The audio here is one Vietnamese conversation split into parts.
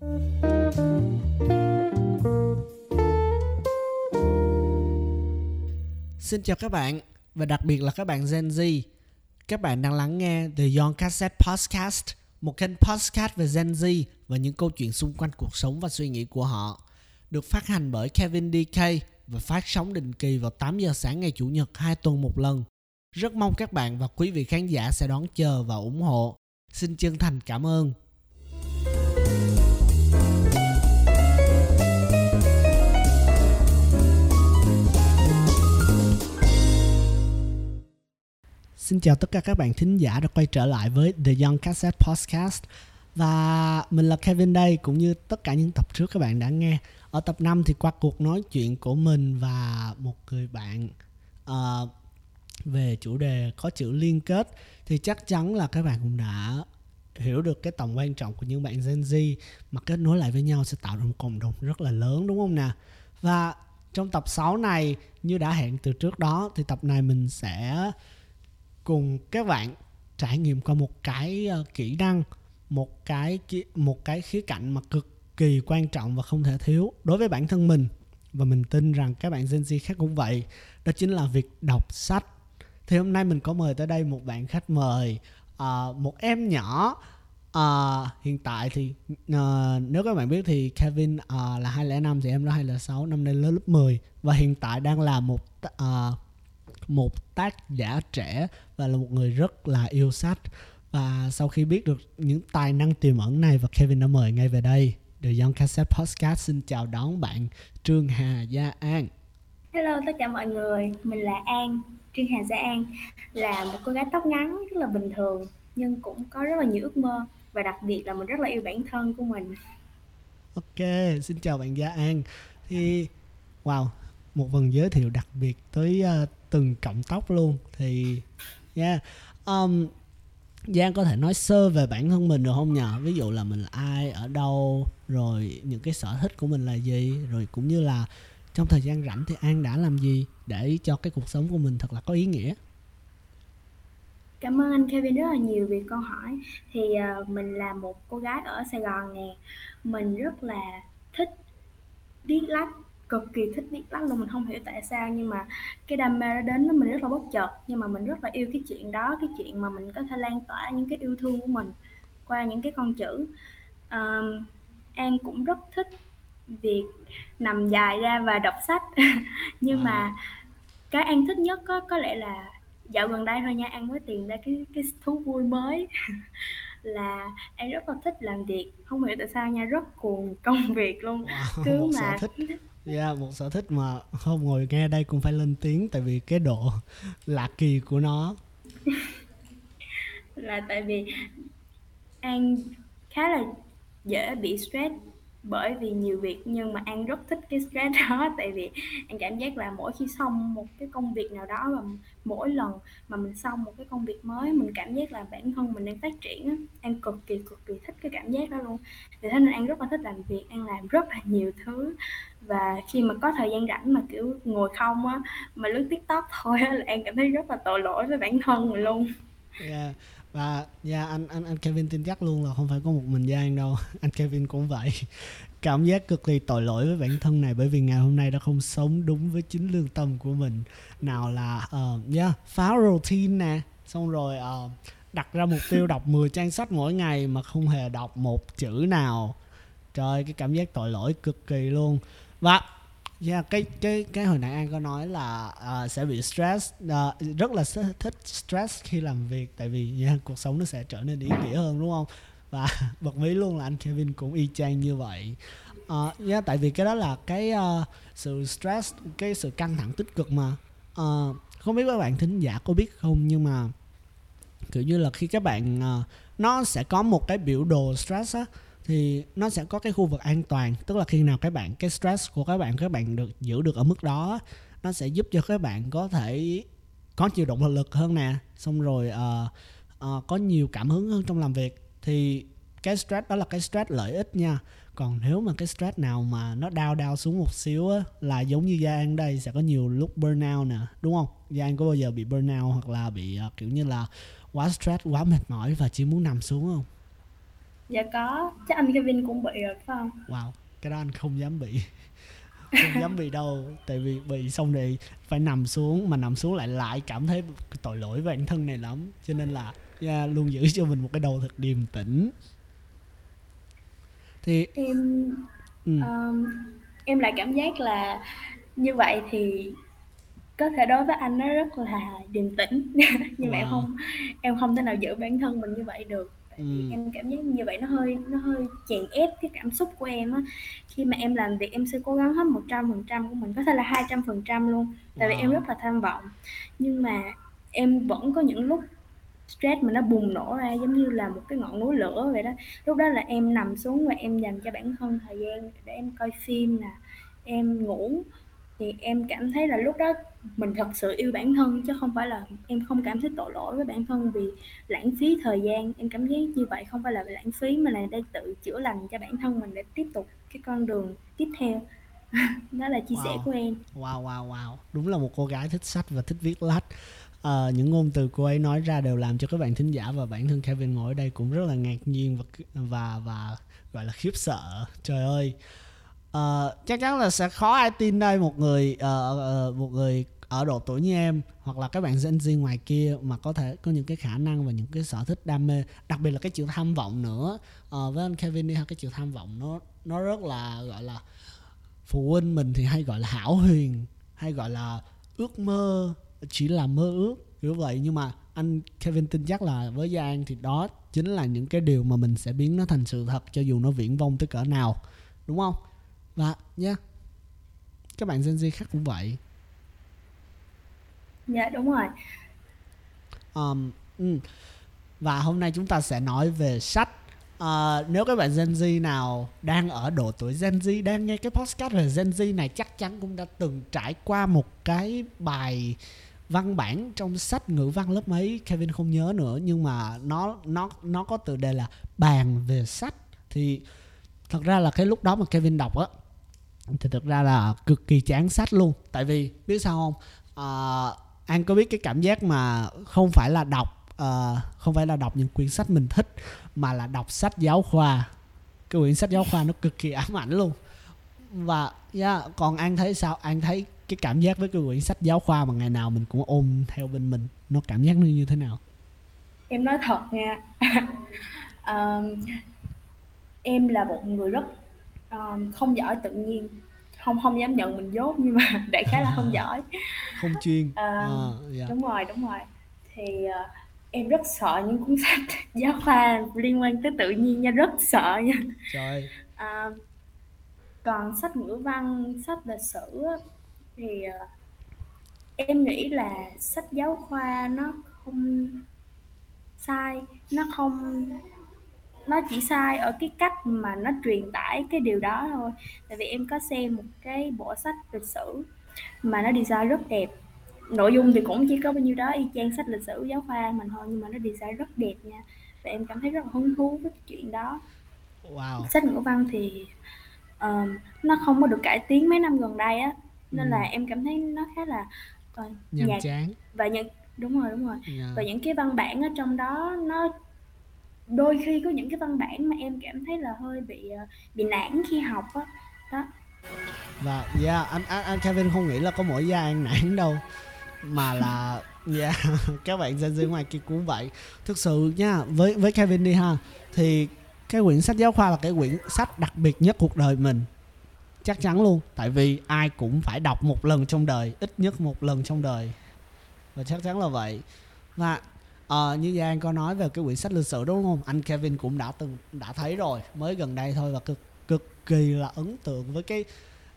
Xin chào các bạn và đặc biệt là các bạn Gen Z. Các bạn đang lắng nghe The Young Cassette Podcast, một kênh podcast về Gen Z và những câu chuyện xung quanh cuộc sống và suy nghĩ của họ. Được phát hành bởi Kevin DK và phát sóng định kỳ vào 8 giờ sáng ngày Chủ nhật hai tuần một lần. Rất mong các bạn và quý vị khán giả sẽ đón chờ và ủng hộ. Xin chân thành cảm ơn. Xin chào tất cả các bạn thính giả đã quay trở lại với The Young Cassette Podcast. Và mình là Kevin đây cũng như tất cả những tập trước các bạn đã nghe. Ở tập 5 thì qua cuộc nói chuyện của mình và một người bạn uh, về chủ đề có chữ liên kết Thì chắc chắn là các bạn cũng đã hiểu được cái tầm quan trọng của những bạn Gen Z Mà kết nối lại với nhau sẽ tạo ra một cộng đồng rất là lớn đúng không nào Và trong tập 6 này như đã hẹn từ trước đó thì tập này mình sẽ cùng các bạn trải nghiệm qua một cái ờ, kỹ năng một cái một cái khía cạnh mà cực kỳ quan trọng và không thể thiếu đối với bản thân mình. Và mình tin rằng các bạn Gen Z khác cũng vậy đó chính là việc đọc sách. Thì hôm nay mình có mời tới đây một bạn khách mời uh, một em nhỏ. Uh, hiện tại thì uh, nếu các bạn biết thì Kevin uh, là 205 thì em đó 206 năm nay lớp 10 và hiện tại đang là một uh, một tác giả trẻ và là một người rất là yêu sách. Và sau khi biết được những tài năng tiềm ẩn này và Kevin đã mời ngay về đây The Young Cassette Podcast xin chào đón bạn Trương Hà Gia An. Hello tất cả mọi người, mình là An, Trương Hà Gia An là một cô gái tóc ngắn rất là bình thường nhưng cũng có rất là nhiều ước mơ và đặc biệt là mình rất là yêu bản thân của mình. Ok, xin chào bạn Gia An. Thì wow một phần giới thiệu đặc biệt tới uh, từng cọng tóc luôn. Thì yeah. Um, Giang có thể nói sơ về bản thân mình được không nhờ ví dụ là mình là ai ở đâu rồi những cái sở thích của mình là gì rồi cũng như là trong thời gian rảnh thì An đã làm gì để cho cái cuộc sống của mình thật là có ý nghĩa? Cảm ơn anh Kevin rất là nhiều vì câu hỏi. Thì, uh, mình là một cô gái ở Sài Gòn nè, mình rất là thích viết lách cực kỳ thích viết lách luôn mình không hiểu tại sao nhưng mà cái đam mê đó đến với mình rất là bất chợt. Nhưng mà mình rất là yêu cái chuyện đó cái chuyện mà mình có thể lan tỏa những cái yêu thương của mình qua những cái con chữ. Um, An cũng rất thích việc nằm dài ra và đọc sách. Nhưng mà à. cái An thích nhất có có lẽ là dạo gần đây thôi nha An mới tìm ra cái cái thú vui mới. Là An rất là thích làm việc. Không hiểu tại sao nha rất cuồng công việc luôn. Wow, cứ mà thích yeah, dạ, một sở thích mà không ngồi nghe đây cũng phải lên tiếng tại vì cái độ lạ kỳ của nó. Là tại vì an khá là dễ bị stress bởi vì nhiều việc nhưng mà An rất thích cái stress đó, tại vì An cảm giác là mỗi khi xong một cái công việc nào đó và mỗi lần mà mình xong một cái công việc mới, mình cảm giác là bản thân mình đang phát triển á, An cực kỳ cực kỳ thích cái cảm giác đó luôn. Vì thế nên An rất là thích làm việc, An làm rất là nhiều thứ. Và khi mà có thời gian rảnh mà, kiểu, ngồi không á, mà lướt tiktok thôi á, là An cảm thấy rất là tội lỗi với bản thân mình luôn. Yeah và yeah, anh anh anh Kevin tin chắc luôn là không phải có một mình Giang đâu. Anh Kevin cũng vậy. Cảm giác cực kỳ tội lỗi với bản thân này bởi vì ngày hôm nay đã không sống đúng với chính lương tâm của mình. Nào là uh, yeah, phá routine nè. Xong rồi uh, đặt ra mục tiêu đọc 10 trang sách mỗi ngày mà không hề đọc một chữ nào. Trời cái cảm giác tội lỗi cực kỳ luôn. Và Yeah, cái cái cái hồi nãy anh có nói là uh, sẽ bị stress uh, rất là thích stress khi làm việc tại vì yeah, cuộc sống nó sẽ trở nên ý nghĩa hơn đúng không? Và bật mí luôn là anh Kevin cũng y chang như vậy. Ờ, uh, yeah, tại vì cái đó là cái uh, sự stress cái sự căng thẳng tích cực mà. Uh, không biết các bạn thính giả có biết không nhưng mà kiểu như là khi các bạn uh, nó sẽ có một cái biểu đồ stress á thì nó sẽ có cái khu vực an toàn. Tức là khi nào các bạn cái stress của các bạn các bạn được giữ được ở mức đó nó sẽ giúp cho các bạn có thể có nhiều động lực hơn nè. Xong rồi uh, uh, có nhiều cảm hứng hơn trong làm việc. Thì cái stress đó là cái stress lợi ích nha. Còn nếu mà cái stress nào mà nó đau đau xuống một xíu á là giống như gia an đây sẽ có nhiều lúc burnout nè đúng không? Gia an có bao giờ bị burnout hoặc là bị uh, kiểu như là quá stress quá mệt mỏi và chỉ muốn nằm xuống không? Dạ có, chắc anh Kevin cũng bị rồi phải không? wow cái đó anh không dám bị. Không dám bị đâu tại vì bị xong thì phải nằm xuống mà nằm xuống lại lại cảm thấy tội lỗi với bản thân này lắm. Cho nên là yeah, luôn giữ cho mình một cái đầu thật điềm tĩnh. Thì Em ừ, um, em lại cảm giác là như vậy thì có thể đối với anh nó rất là điềm tĩnh. Nhưng mà em wow. không em không thể nào giữ bản thân mình như vậy được ừ, em cảm giác như vậy nó hơi nó hơi chèn ép cái cảm xúc của em á. Khi mà em làm việc em sẽ cố gắng hết một trăm phần trăm của mình có thể là hai trăm phần trăm luôn tại vì em wow. rất là tham vọng. Nhưng mà em vẫn có những lúc stress mà nó bùng nổ ra giống như là một cái ngọn núi lửa vậy đó. Lúc đó là em nằm xuống và em dành cho bản thân thời gian để em coi phim nè em ngủ thì em cảm thấy là lúc đó mình thật sự yêu bản thân chứ không phải là em không cảm thấy tội lỗi với bản thân vì lãng phí thời gian. Em cảm giác như vậy không phải là lãng phí mà là đang tự chữa lành cho bản thân mình để tiếp tục cái con đường tiếp theo. Đó là chia sẻ wow. của em. Wow wow wow. Đúng là một cô gái thích sách và thích viết lách. Ờ, những ngôn từ cô ấy nói ra đều làm cho các bạn thính giả và bản thân Kevin ngồi ở đây cũng rất là ngạc nhiên và và và gọi là khiếp sợ. Trời ơi Ờ, chắc chắn là sẽ khó ai tin đây. Một người uh, uh, một người ở độ tuổi như em hoặc là các bạn Gen Z ngoài kia mà có thể có những cái khả năng và những cái sở thích đam mê đặc biệt là cái chữ tham vọng nữa. Ờ, với anh Kevin đi ha cái chữ tham vọng nó nó rất là gọi là phụ huynh mình thì hay gọi là hảo huyền hay gọi là ước mơ chỉ là mơ ước kiểu vậy. Nhưng mà anh Kevin tin chắc là với giang thì đó chính là những cái điều mà mình sẽ biến nó thành sự thật cho dù nó viễn vông tới cỡ nào đúng không? Và nha yeah, các bạn Gen Z khác cũng vậy. Dạ đúng rồi. Um, ừ. và hôm nay chúng ta sẽ nói về sách. Ờ, nếu các bạn Gen Z nào đang ở độ tuổi Gen Z đang nghe cái podcast về Gen Z này chắc chắn cũng đã từng trải qua một cái bài văn bản trong sách ngữ văn lớp mấy Kevin không nhớ nữa. Nhưng mà nó nó nó có tựa đề là bàn về sách. Thì thật ra là cái lúc đó mà Kevin đọc á thì thực ra là cực kỳ chán sách luôn. Tại vì biết sao không? À, An có biết cái cảm giác mà không phải là đọc uh, không phải là đọc những quyển sách mình thích mà là đọc sách giáo khoa. Cái quyển sách giáo khoa nó cực kỳ ám ảnh luôn. Và yeah, còn An thấy sao? An thấy cái cảm giác với cái quyển sách giáo khoa mà ngày nào mình cũng ôm theo bên mình nó cảm giác nó như thế nào? Em nói thật nha. Um, em là một người rất ờm, không giỏi tự nhiên. Không không dám nhận mình dốt nhưng mà đại khái là không giỏi. Không chuyên. Ờ, Ờ, dạ. đúng rồi đúng rồi. Thì ờ, em rất sợ những cuốn sách giáo khoa liên quan tới tự nhiên nha rất sợ nha. Trời. À, còn sách ngữ văn sách lịch sử thì ờ, em nghĩ là sách giáo khoa nó không sai nó không nó chỉ sai ở cái cách mà nó truyền tải cái điều đó thôi. Tại vì em có xem một cái bộ sách lịch sử mà nó design rất đẹp. Nội dung thì cũng chỉ có bao nhiêu đó y chang sách lịch sử giáo khoa mình thôi nhưng mà nó design rất đẹp nha. Và em cảm thấy rất là hứng thú với cái chuyện đó. Wow. Sách ngữ văn thì ờ, nó không có được cải tiến mấy năm gần đây á ừ. nên là em cảm thấy nó khá là ờ, nhàm nhạt. chán. Và những đúng rồi đúng rồi. Dạ. và những cái văn bản ở trong đó nó đôi khi có những cái văn bản mà em cảm thấy là hơi bị ờ, bị nản khi học á. Đó. Và yeah, anh, anh anh Kevin không nghĩ là có mỗi gia an nản đâu mà là yeah, các bạn Gen Z ngoài kia cũng vậy. Thực sự nha với với Kevin đi ha thì cái quyển sách giáo khoa là cái quyển sách đặc biệt nhất cuộc đời mình. Chắc chắn luôn tại vì ai cũng phải đọc một lần trong đời ít nhất một lần trong đời. Và chắc chắn là vậy. Và ờ, như Giang có nói về cái quyển sách lịch sử đúng không? Anh Kevin cũng đã từng đã thấy rồi mới gần đây thôi và cực cực kỳ là ấn tượng với cái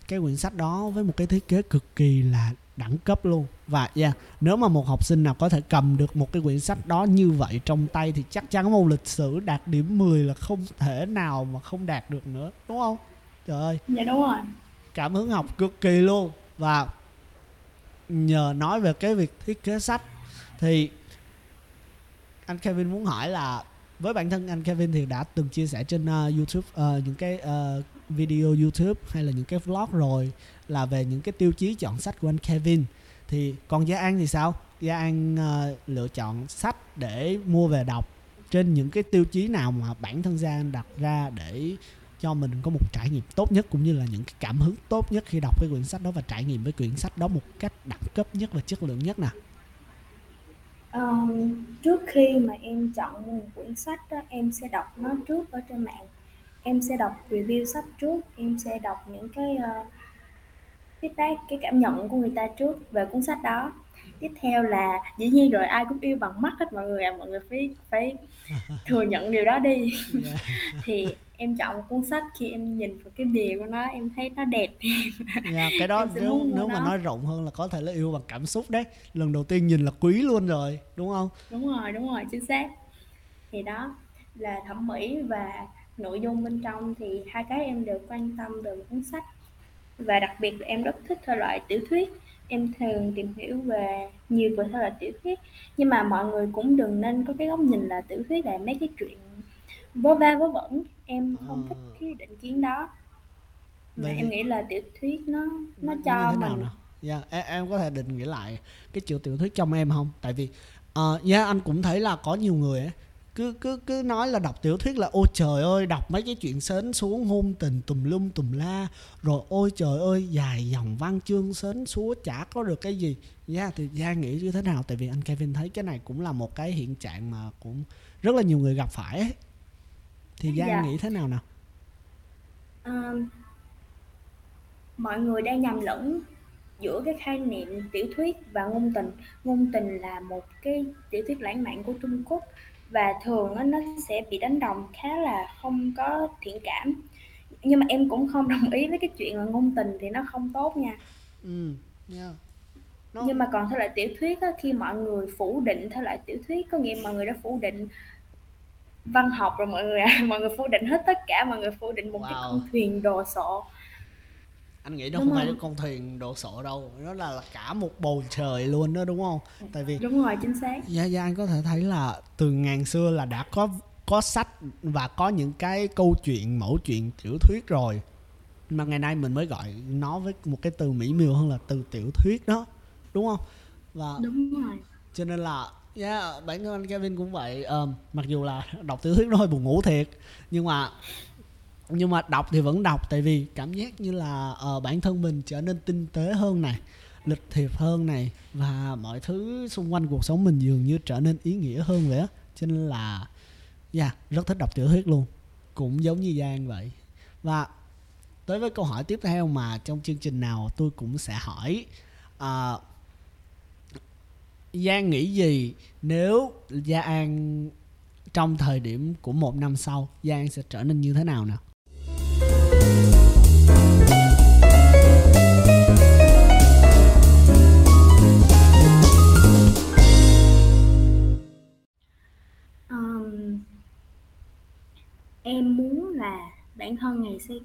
cái quyển sách đó với một cái thiết kế cực kỳ là đẳng cấp luôn. Và yeah, nếu mà một học sinh nào có thể cầm được một cái quyển sách đó như vậy trong tay thì chắc chắn môn lịch sử đạt điểm 10 là không thể nào mà không đạt được nữa đúng không? Trời ơi. Dạ đúng rồi. Cảm hứng học cực kỳ luôn. Và nhờ nói về cái việc thiết kế sách thì anh Kevin muốn hỏi là với bản thân anh Kevin thì đã từng chia sẻ trên uh, YouTube uh, những cái uh, video YouTube hay là những cái vlog rồi là về những cái tiêu chí chọn sách của anh Kevin. Thì còn Gia An thì sao? Gia An uh, lựa chọn sách để mua về đọc. Trên những cái tiêu chí nào mà bản thân gia an đặt ra để cho mình có một trải nghiệm tốt nhất cũng như là những cái cảm hứng tốt nhất khi đọc cái quyển sách đó và trải nghiệm với quyển sách đó một cách đẳng cấp nhất và chất lượng nhất nè? Um, trước khi mà em chọn một quyển sách đó, em sẽ đọc nó trước ở trên mạng. Em sẽ đọc review sách trước em sẽ đọc những cái uh, feedback cái cảm nhận của người ta trước về cuốn sách đó. Tiếp theo là dĩ nhiên rồi ai cũng yêu bằng mắt hết mọi người à mọi người phải phải thừa nhận điều đó đi. Thì em chọn một cuốn sách khi em nhìn vào cái bìa của nó em thấy nó đẹp yeah, dạ, cái đó nếu nếu mà nói rộng hơn là có thể là yêu bằng cảm xúc đấy. Lần đầu tiên nhìn là quý luôn rồi đúng không? Đúng rồi đúng rồi chính xác. Thì đó là thẩm mỹ và nội dung bên trong thì hai cái em đều quan tâm về cuốn sách. Và đặc biệt là em rất thích thể loại tiểu thuyết. Em thường tìm hiểu về nhiều về thể loại tiểu thuyết. Nhưng mà mọi người cũng đừng nên có cái góc nhìn là tiểu thuyết là mấy cái chuyện vớ va vớ vẩn em không thích ờ. cái định kiến đó. Mà em nghĩ là tiểu thuyết nó nó cho mình nào? Dạ em, em có thể định nghĩa lại cái chữ tiểu thuyết trong em không? Tại vì uh, yeah, anh cũng thấy là có nhiều người ấy, cứ cứ cứ nói là đọc tiểu thuyết là ôi trời ơi đọc mấy cái chuyện sến xuống ngôn tình tùm lum tùm la rồi ôi trời ơi dài dòng văn chương sến súa chả có được cái gì. Dạ yeah, thì gia nghĩ như thế nào? Tại vì anh Kevin thấy cái này cũng là một cái hiện trạng mà cũng rất là nhiều người gặp phải ấy thì Giang dạ. nghĩ thế nào nào à, mọi người đang nhầm lẫn giữa cái khái niệm tiểu thuyết và ngôn tình ngôn tình là một cái tiểu thuyết lãng mạn của Trung Quốc và thường nó, nó sẽ bị đánh đồng khá là không có thiện cảm nhưng mà em cũng không đồng ý với cái chuyện là ngôn tình thì nó không tốt nha ừ yeah. no. nhưng mà còn theo lại tiểu thuyết á, khi mọi người phủ định theo lại tiểu thuyết có nghĩa mọi người đã phủ định văn học rồi mọi người à mọi người phủ định hết tất cả mọi người phủ định một wow. cái con thuyền đồ sộ. Anh nghĩ nó đúng không phải là con thuyền đồ sộ đâu nó là, là cả một bầu trời luôn đó đúng không? Tại vì đúng rồi chính xác. Gia gia anh có thể thấy là từ ngàn xưa là đã có có sách và có những cái câu chuyện mẫu chuyện tiểu thuyết rồi. Mà ngày nay mình mới gọi nó với một cái từ mỹ miều hơn là từ tiểu thuyết đó đúng không? Và đúng rồi. cho nên là yeah, bản thân anh Kevin cũng vậy. Um, mặc dù là đọc tiểu thuyết nó hơi buồn ngủ thiệt nhưng mà nhưng mà đọc thì vẫn đọc tại vì cảm giác như là uh, bản thân mình trở nên tinh tế hơn này lịch thiệp hơn này và mọi thứ xung quanh cuộc sống mình dường như trở nên ý nghĩa hơn vậy á. Cho nên là yeah, rất thích đọc tiểu thuyết luôn. Cũng giống như Giang vậy. Và tới với câu hỏi tiếp theo mà trong chương trình nào tôi cũng sẽ hỏi uh, Giang nghĩ gì nếu Gia An trong thời điểm của một năm sau Gia An sẽ trở nên như thế nào nào? Um, em muốn là bản thân ngày sẽ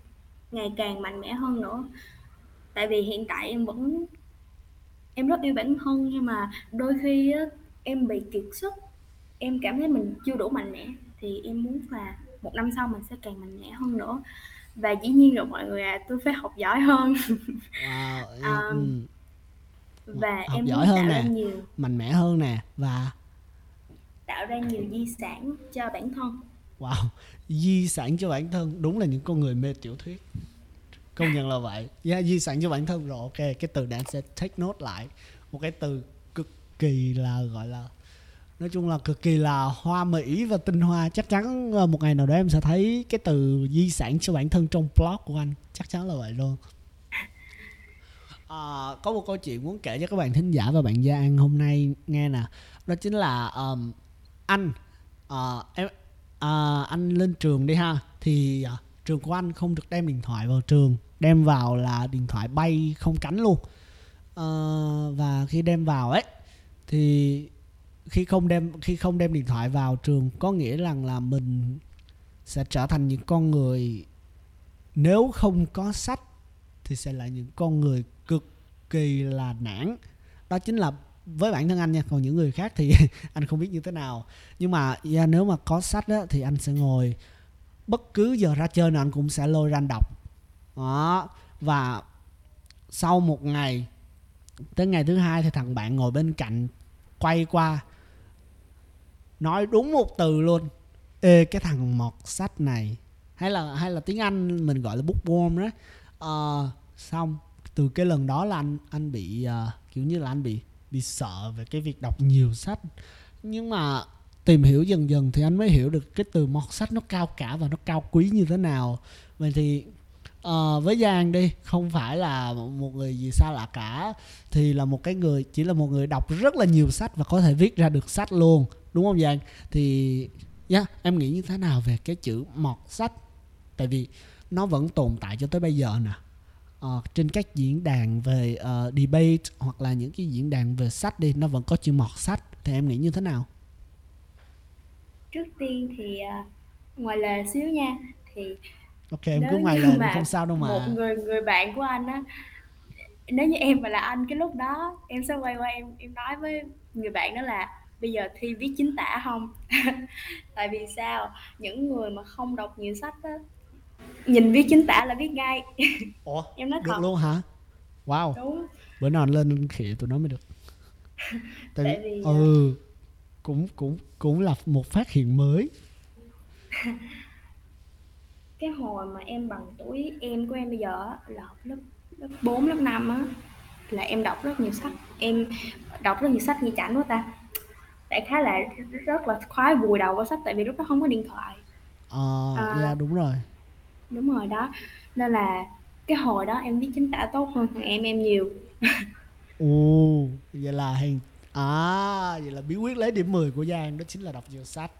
ngày càng mạnh mẽ hơn nữa tại vì hiện tại em vẫn em rất yêu bản thân nhưng mà đôi khi á, em bị kiệt sức. Em cảm thấy mình chưa đủ mạnh mẽ thì em muốn là một năm sau mình sẽ càng mạnh mẽ hơn nữa. Và dĩ nhiên rồi mọi người à tôi phải học giỏi hơn. Wow, um, và học em giỏi hơn nè nhiều mạnh mẽ hơn nè và tạo ra nhiều di sản cho bản thân. Wow di sản cho bản thân đúng là những con người mê tiểu thuyết công nhận là vậy. Yeah, di sản cho bản thân rồi. Ok cái từ này sẽ take note lại. Một cái từ cực kỳ là gọi là nói chung là cực kỳ là hoa mỹ và tinh hoa. Chắc chắn ờ, một ngày nào đó em sẽ thấy cái từ di sản cho bản thân trong blog của anh. Chắc chắn là vậy luôn. À, có một câu chuyện muốn kể cho các bạn thính giả và bạn gia an hôm nay nghe nè. Đó chính là um, anh uh, em uh, anh lên trường đi ha. Thì uh, trường của anh không được đem điện thoại vào trường đem vào là điện thoại bay không cánh luôn. À, và khi đem vào ấy thì khi không đem khi không đem điện thoại vào trường có nghĩa rằng là mình sẽ trở thành những con người nếu không có sách thì sẽ là những con người cực kỳ là nản. Đó chính là với bản thân anh nha còn những người khác thì anh không biết như thế nào. Nhưng mà yeah, nếu mà có sách á, thì anh sẽ ngồi bất cứ giờ ra chơi nào anh cũng sẽ lôi ra anh đọc đó. Và sau một ngày tới ngày thứ hai thì thằng bạn ngồi bên cạnh quay qua nói đúng một từ luôn. Ê cái thằng mọt sách này hay là hay là tiếng anh mình gọi là bookworm đó. À, xong từ cái lần đó là anh anh bị uh, kiểu như là anh bị bị sợ về cái việc đọc nhiều sách. Nhưng mà tìm hiểu dần dần thì anh mới hiểu được cái từ mọt sách nó cao cả và nó cao quý như thế nào. Vậy thì uh, với Giang đi không phải là một người gì xa lạ cả. Thì là một cái người chỉ là một người đọc rất là nhiều sách và có thể viết ra được sách luôn đúng không Giang? Thì yeah, em nghĩ như thế nào về cái chữ mọt sách? Tại vì nó vẫn tồn tại cho tới bây giờ nè. Uh, trên các diễn đàn về uh, debate hoặc là những cái diễn đàn về sách đi nó vẫn có chữ mọt sách. Thì em nghĩ như thế nào? Trước tiên thì, uh, ngoài lề xíu nha, thì ok em cứ nếu ngoài như lời không sao đâu một mà người người bạn của anh á, nếu như em mà là anh cái lúc đó, em sẽ quay qua em em nói với người bạn đó là "Bây giờ thi viết chính tả hông?" Tại vì sao? Những người mà không đọc nhiều sách á, nhìn viết chính tả là biết ngay. ủa? Em nói được thật, luôn hả? Wow. Đúng, bữa nào anh lên khịa tụi nó mới được. Tại tại vì ừ cũng cũng cũng là một phát hiện mới cái hồi mà em bằng tuổi em của em bây giờ á, là học lớp lớp 4, lớp 5 á, là em đọc rất nhiều sách. Em đọc rất nhiều sách như chảnh quá ta. Đại khái là rất là khoái vùi đầu vào sách tại vì lúc đó không có điện thoại. ờ À, yeah, đúng rồi đúng rồi đó. Nên là cái hồi đó em viết chính tả tốt hơn thằng em em nhiều. ồ vậy là hình à vậy là bí quyết lấy điểm 10 của Giang đó chính là đọc nhiều sách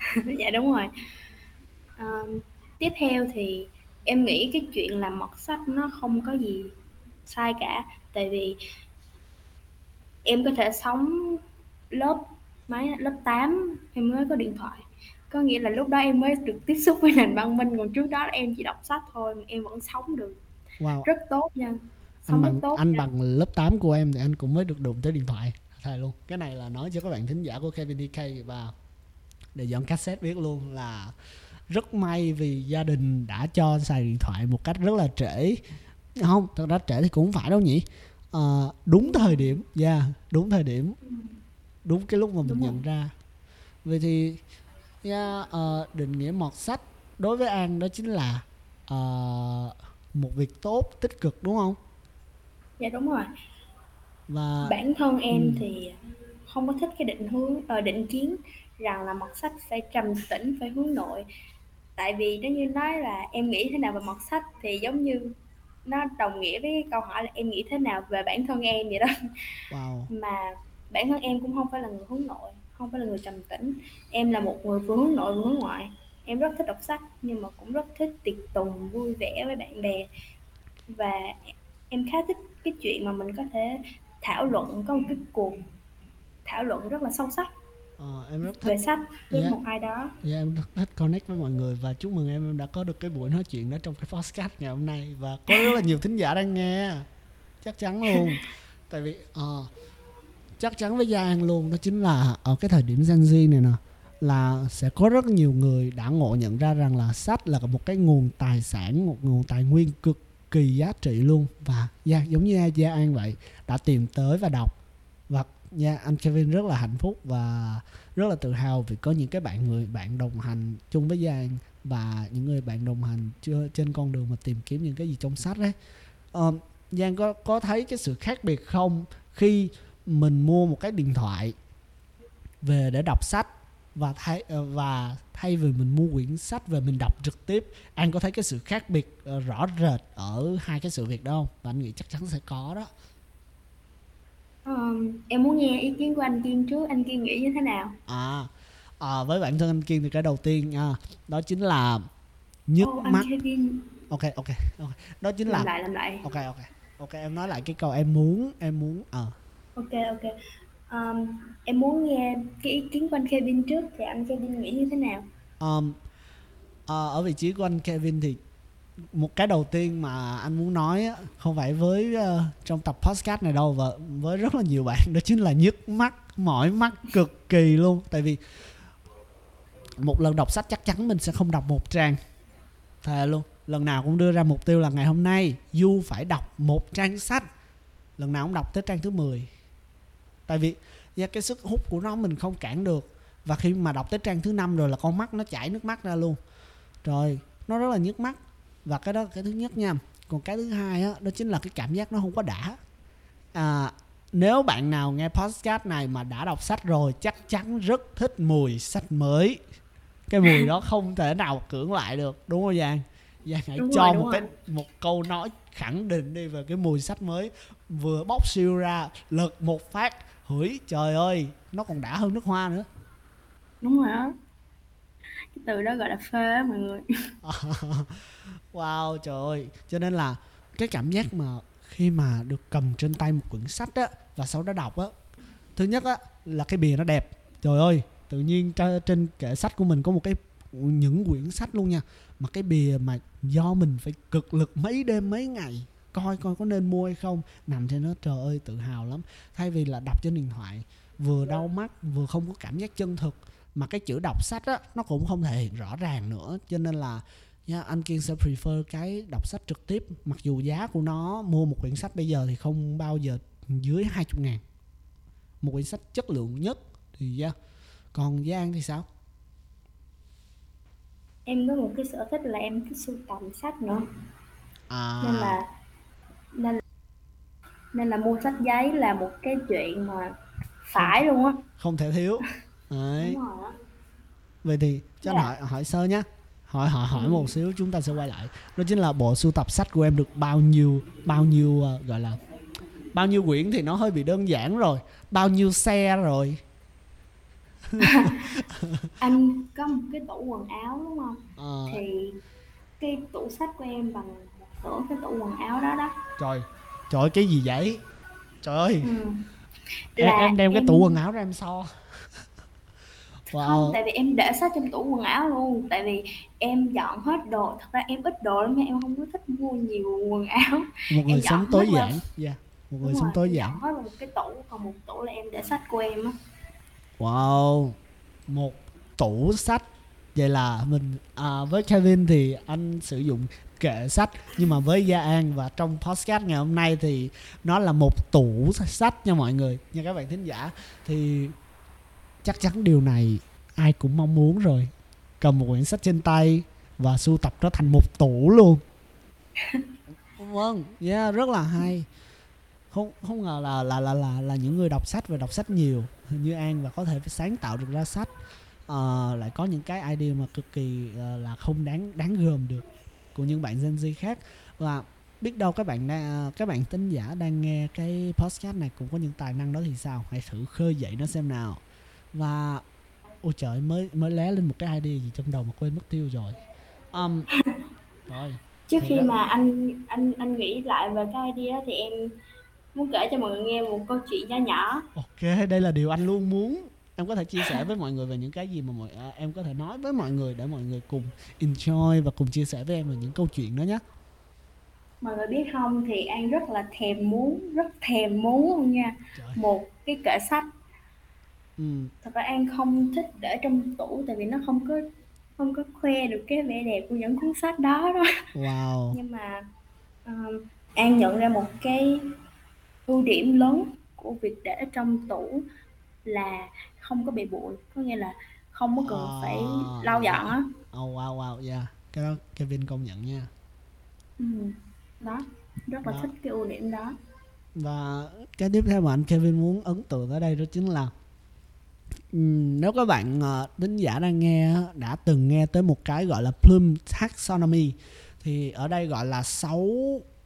dạ đúng rồi. À, tiếp theo thì em nghĩ cái chuyện làm mọt sách nó không có gì sai cả. Tại vì em có thể sống lớp mấy lớp 8 em mới có điện thoại. Có nghĩa là lúc đó em mới được tiếp xúc với nền văn minh còn trước đó em chỉ đọc sách thôi mà em vẫn sống được. Wow. Rất tốt nha. Anh sống rất bằng tốt anh nha. bằng lớp 8 của em thì anh cũng mới được đụng tới điện thoại. Thề luôn. Cái này là nói cho các bạn thính giả của Kevin DK và để dọn cassette biết luôn là rất may vì gia đình đã cho xài điện thoại một cách rất là trễ. Không thật ra trễ thì cũng không phải đâu nhỉ? Ờ, đúng thời điểm yeah đúng thời điểm. Đúng cái lúc mà mình đúng rồi. nhận ra. Vậy thì yeah, ờ, định nghĩa mọt sách đối với An đó chính là ờ, một việc tốt tích cực đúng không? Dạ đúng rồi. Và bản thân ừ, em thì không có thích cái định hướng ờ, định kiến rằng là mọt sách phải trầm tĩnh phải hướng nội tại vì nếu như nói là em nghĩ thế nào về mọt sách thì giống như nó đồng nghĩa với câu hỏi là em nghĩ thế nào về bản thân em vậy đó. Wow. Mà bản thân em cũng không phải là người hướng nội không phải là người trầm tĩnh. Em là một người vừa hướng nội vừa hướng ngoại. Em rất thích đọc sách nhưng mà cũng rất thích tiệc tùng vui vẻ với bạn bè. Và em khá thích cái chuyện mà mình có thể thảo luận có một cái cuộc thảo luận rất là sâu sắc Ờ, em rất thích. về sách với yeah, một ai đó. Yeah, em rất thích connect với mọi người và chúc mừng em em đã có được cái buổi nói chuyện đó trong cái podcast ngày hôm nay. Và có rất là nhiều thính giả đang nghe. Chắc chắn luôn. Tại vì ờ, chắc chắn với Giang luôn đó chính là ở cái thời điểm Gen Z này nè là sẽ có rất nhiều người đã ngộ nhận ra rằng là sách là một cái nguồn tài sản một nguồn tài nguyên cực kỳ giá trị luôn. Và yeah, giống như Gia An vậy đã tìm tới và đọc Nha, yeah, anh Kevin rất là hạnh phúc và rất là tự hào vì có những cái bạn người bạn đồng hành chung với Giang và những người bạn đồng hành chưa trên con đường mà tìm kiếm những cái gì trong sách đấy um, ờ, Giang có có thấy cái sự khác biệt không khi mình mua một cái điện thoại về để đọc sách và thay ờ, và thay vì mình mua quyển sách về mình đọc trực tiếp anh có thấy cái sự khác biệt ờ, rõ rệt ở hai cái sự việc đó không? Và anh nghĩ chắc chắn sẽ có đó. Ờm, em muốn nghe ý kiến của anh Kiên trước. Anh Kiên nghĩ như thế nào? À, à với bản thân anh Kiên thì cái đầu tiên nha đó chính là nhức ô anh mắt. Kevin ok ok ok. Đó chính làm là lại làm lại. Ok ok. Ok em nói lại cái câu em muốn em muốn ờ. Ok ok. Ờm, em muốn nghe cái ý kiến của anh Kevin trước thì anh Kevin nghĩ như thế nào? Um, ờ, ở vị trí của anh Kevin thì một cái đầu tiên mà anh muốn nói á, không phải với uh, trong tập podcast này đâu và với rất là nhiều bạn đó chính là nhức mắt mỏi mắt cực kỳ luôn. Tại vì một lần đọc sách chắc chắn mình sẽ không đọc một trang. Thề luôn lần nào cũng đưa ra mục tiêu là ngày hôm nay du phải đọc một trang sách. Lần nào cũng đọc tới trang thứ 10 tại vì do cái sức hút của nó mình không cản được. Và khi mà đọc tới trang thứ năm rồi là con mắt nó chảy nước mắt ra luôn. Rồi nó rất là nhức mắt và cái đó cái thứ nhất nha. Còn cái thứ hai á đó chính là cái cảm giác nó không có đã. À, nếu bạn nào nghe podcast này mà đã đọc sách rồi chắc chắn rất thích mùi sách mới. Cái mùi đó không thể nào cưỡng lại được đúng không giang? Giang hãy Đúng cho rồi, một cái rồi. một câu nói khẳng định đi về cái mùi sách mới. Vừa bóc siêu ra lật một phát hửi trời ơi nó còn đã hơn nước hoa nữa. Đúng rồi đó từ đó gọi là phê á mọi người. Wow, trời ơi. Cho nên là cái cảm giác mà khi mà được cầm trên tay một quyển sách á và sau đó đọc á, thứ nhất á là cái bìa nó đẹp. Trời ơi, tự nhiên trên kệ sách của mình có một cái, những quyển sách luôn nha. Mà cái bìa mà do mình phải cực lực mấy đêm mấy ngày coi coi có nên mua hay không, nằm trên nó trời ơi, tự hào lắm. Thay vì là đọc trên điện thoại, vừa đau mắt, vừa không có cảm giác chân thực mà cái chữ đọc sách á nó cũng không thể hiện rõ ràng nữa. Cho nên là nha anh kiên sẽ prefer cái đọc sách trực tiếp. Mặc dù giá của nó mua một quyển sách bây giờ thì không bao giờ dưới 20 ngàn. Một quyển sách chất lượng nhất thì yeah. còn Giang thì sao? Em có một cái sở thích là em thích sưu tầm sách nữa. À. Nên là nên nên là mua sách giấy là một cái chuyện mà phải luôn á. Không thể thiếu Đấy. đúng rồi vậy thì cho anh Dạ. hỏi hỏi sơ nhá. Hỏi hỏi hỏi Ừ. một xíu chúng ta sẽ quay lại. Đó chính là bộ sưu tập sách của em được bao nhiêu bao nhiêu ờ, gọi là bao nhiêu quyển thì nó hơi bị đơn giản rồi. Bao nhiêu xe rồi? Anh có một cái tủ quần áo đúng không? Ờ, thì cái tủ sách của em bằng nửa cái tủ quần áo đó đó. Trời trời cái gì vậy? Trời ơi. Ừ. em, Là em đem cái em- tủ quần áo ra em so không wow. tại vì em để sách trong tủ quần áo luôn. Tại vì em dọn hết đồ thật ra em ít đồ lắm nha em không có thích mua nhiều quần áo. Một người em sống dọn tối qua- giản. Dạ một người Đúng sống rồi, tối em giản. dọn hết vào một cái tủ còn một tủ là em để sách của em á. Wow, một tủ sách. Vậy là mình à, với Kevin thì anh sử dụng kệ sách nhưng mà với Gia An và trong podcast ngày hôm nay thì nó là một tủ sách nha mọi người, nha các bạn thính giả. Thì chắc chắn điều này ai cũng mong muốn rồi. Cầm một quyển sách trên tay và sưu tập nó thành một tủ luôn. Vâng, yeah, rất là hay. Không không ngờ là là là là là những người đọc sách và đọc sách nhiều như An và có thể sáng tạo được ra sách uh, lại có những cái idea mà cực kỳ uh, là không đáng đáng gờm được của những bạn Gen Z khác và biết đâu các bạn đang, ờ, các bạn tính giả đang nghe cái podcast này cũng có những tài năng đó thì sao hãy thử khơi dậy nó xem nào và ôi trời mới mới lé lên một cái idea gì trong đầu mà quên mất tiêu rồi. Um, rồi. Trước khi đó- mà anh anh anh nghĩ lại về cái idea đó thì em muốn kể cho mọi người nghe một câu chuyện nhỏ nhỏ. Ok đây là điều anh luôn muốn. Em có thể chia sẻ với mọi người về những cái gì mà mọi à, em có thể nói với mọi người để mọi người cùng enjoy và cùng chia sẻ với em về những câu chuyện đó nhé mọi người biết không thì An rất là thèm muốn rất thèm muốn luôn nha. Trời. Một cái kệ sách ừ. thật ra An không thích để trong tủ tại vì nó không có không có khoe được cái vẻ đẹp của những cuốn sách đó đó wow nhưng mà um, An nhận ra một cái ưu điểm lớn của việc để trong tủ là không có bị bụi có nghĩa là không có cần À. phải lau dọn á oh wow wow yeah cái đó Kevin công nhận nha ừ. đó rất là Đó. thích cái ưu điểm đó và cái tiếp theo mà anh Kevin muốn ấn tượng ở đây đó chính là Ừ, nếu các bạn uh, thính giả đang nghe đã từng nghe tới một cái gọi là Bloom Taxonomy thì ở đây gọi là 6